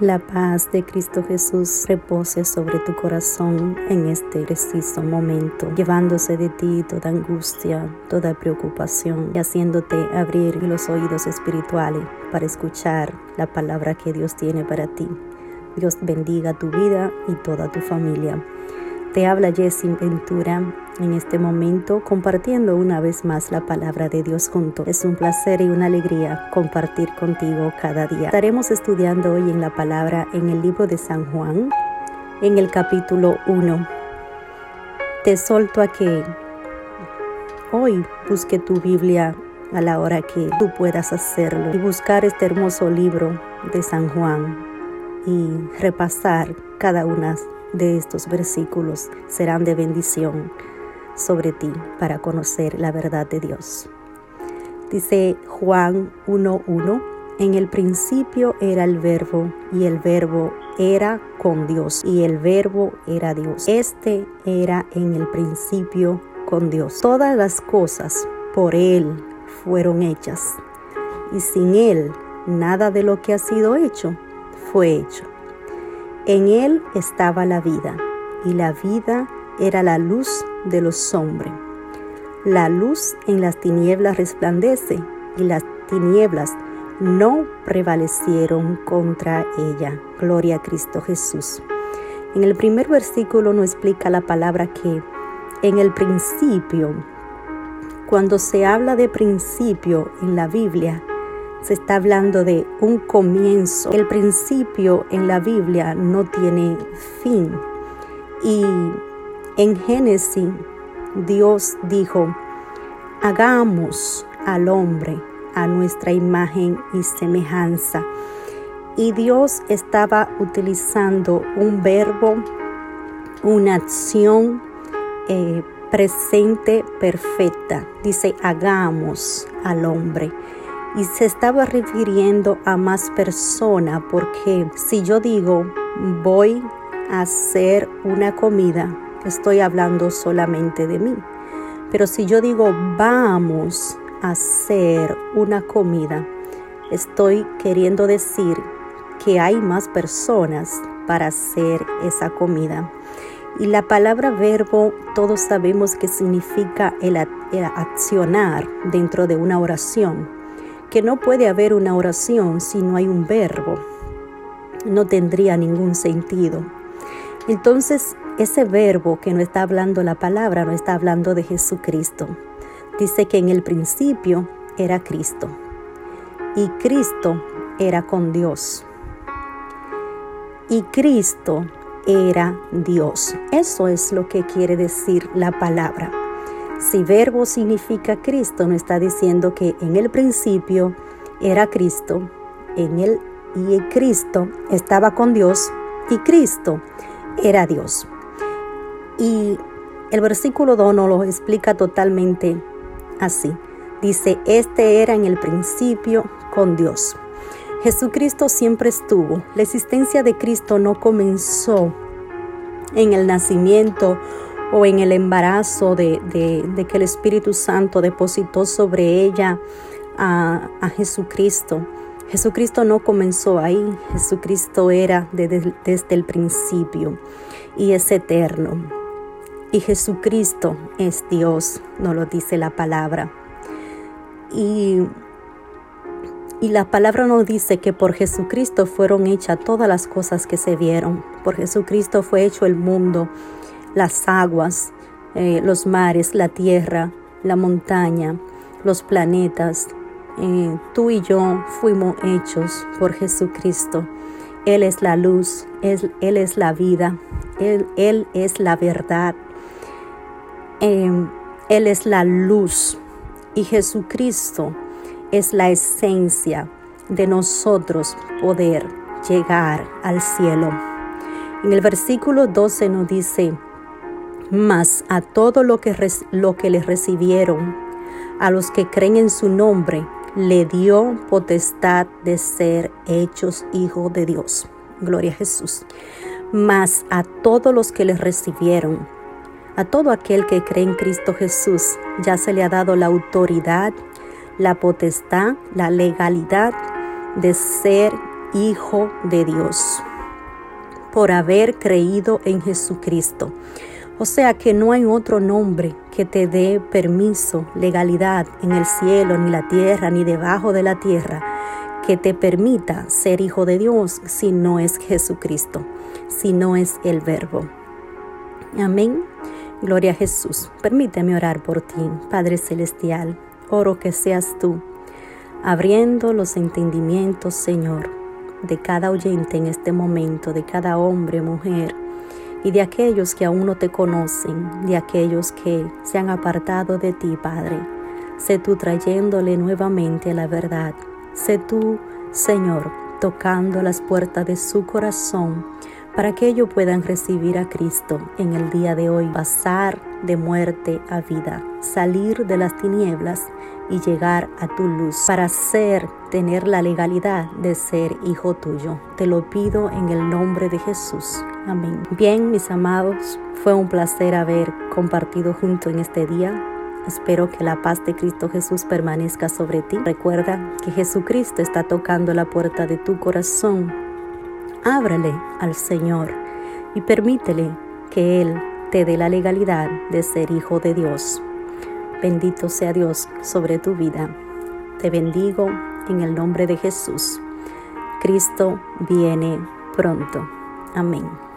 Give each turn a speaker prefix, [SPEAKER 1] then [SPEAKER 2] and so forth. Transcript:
[SPEAKER 1] La paz de Cristo Jesús repose sobre tu corazón en este preciso momento, llevándose de ti toda angustia, toda preocupación y haciéndote abrir los oídos espirituales para escuchar la palabra que Dios tiene para ti. Dios bendiga tu vida y toda tu familia. Te habla Jessie Ventura en este momento compartiendo una vez más la palabra de Dios junto. Es un placer y una alegría compartir contigo cada día. Estaremos estudiando hoy en la palabra en el libro de San Juan, en el capítulo 1. Te solto a que hoy busque tu Biblia a la hora que tú puedas hacerlo y buscar este hermoso libro de San Juan y repasar cada una de estos versículos serán de bendición sobre ti para conocer la verdad de Dios. Dice Juan 1.1, en el principio era el verbo y el verbo era con Dios y el verbo era Dios. Este era en el principio con Dios. Todas las cosas por Él fueron hechas y sin Él nada de lo que ha sido hecho fue hecho. En él estaba la vida, y la vida era la luz de los hombres. La luz en las tinieblas resplandece, y las tinieblas no prevalecieron contra ella. Gloria a Cristo Jesús. En el primer versículo nos explica la palabra que en el principio, cuando se habla de principio en la Biblia, se está hablando de un comienzo. El principio en la Biblia no tiene fin. Y en Génesis Dios dijo, hagamos al hombre a nuestra imagen y semejanza. Y Dios estaba utilizando un verbo, una acción eh, presente perfecta. Dice, hagamos al hombre y se estaba refiriendo a más persona porque si yo digo voy a hacer una comida, estoy hablando solamente de mí. Pero si yo digo vamos a hacer una comida, estoy queriendo decir que hay más personas para hacer esa comida. Y la palabra verbo todos sabemos que significa el, accionar dentro de una oración que no puede haber una oración si no hay un verbo. No tendría ningún sentido. Entonces, ese verbo que no está hablando la palabra, no está hablando de Jesucristo. Dice que en el principio era Cristo y Cristo era con Dios. Y Cristo era Dios. Eso es lo que quiere decir la palabra. Si verbo significa Cristo, no está diciendo que en el principio era Cristo, en él y Cristo estaba con Dios y Cristo era Dios. Y el versículo 2 nos lo explica totalmente así. Dice, este era en el principio con Dios. Jesucristo siempre estuvo. La existencia de Cristo no comenzó en el nacimiento o en el embarazo de, que el Espíritu Santo depositó sobre ella a, Jesucristo. Jesucristo no comenzó ahí, Jesucristo era desde, desde el principio y es eterno. Y Jesucristo es Dios, nos lo dice la palabra. Y, y la palabra nos dice que por Jesucristo fueron hechas todas las cosas que se vieron. Por Jesucristo fue hecho el mundo las aguas, eh, los mares, la tierra, la montaña, los planetas. Eh, tú y yo fuimos hechos por Jesucristo. Él es la luz, Él, es la vida, Él, Él es la verdad, em, Él es la luz y Jesucristo es la esencia de nosotros poder llegar al cielo. En el versículo 12 nos dice, mas a todo lo que, lo que recibieron, a los que creen en su nombre, le dio potestad de ser hechos hijos de Dios. Gloria a Jesús. Mas a todos los que le recibieron, a todo aquel que cree en Cristo Jesús, ya se le ha dado la autoridad, la potestad, la legalidad de ser hijo de Dios por haber creído en Jesucristo. O sea que no hay otro nombre que te dé permiso, legalidad en el cielo, ni la tierra, ni debajo de la tierra, que te permita ser hijo de Dios si no es Jesucristo, si no es el verbo. Amén. Gloria a Jesús. Permíteme orar por ti, Padre Celestial. Oro que seas tú, abriendo los entendimientos, Señor, de cada oyente en este momento, de cada hombre, mujer, y de aquellos que aún no te conocen, de aquellos que se han apartado de ti, Padre. Sé tú trayéndole nuevamente la verdad. Sé tú, Señor, tocando las puertas de su corazón para que ellos puedan recibir a Cristo en el día de hoy, pasar de muerte a vida, salir de las tinieblas y llegar a tu luz para ser, tener la legalidad de ser hijo tuyo. Te lo pido en el nombre de Jesús. Amén. Bien, mis amados, fue un placer haber compartido junto en este día. Espero que la paz de Cristo Jesús permanezca sobre ti. Recuerda que Jesucristo está tocando la puerta de tu corazón. Ábrale al Señor y permítele que Él te dé la legalidad de ser hijo de Dios. Bendito sea Dios sobre tu vida. Te bendigo en el nombre de Jesús. Cristo viene pronto. Amén.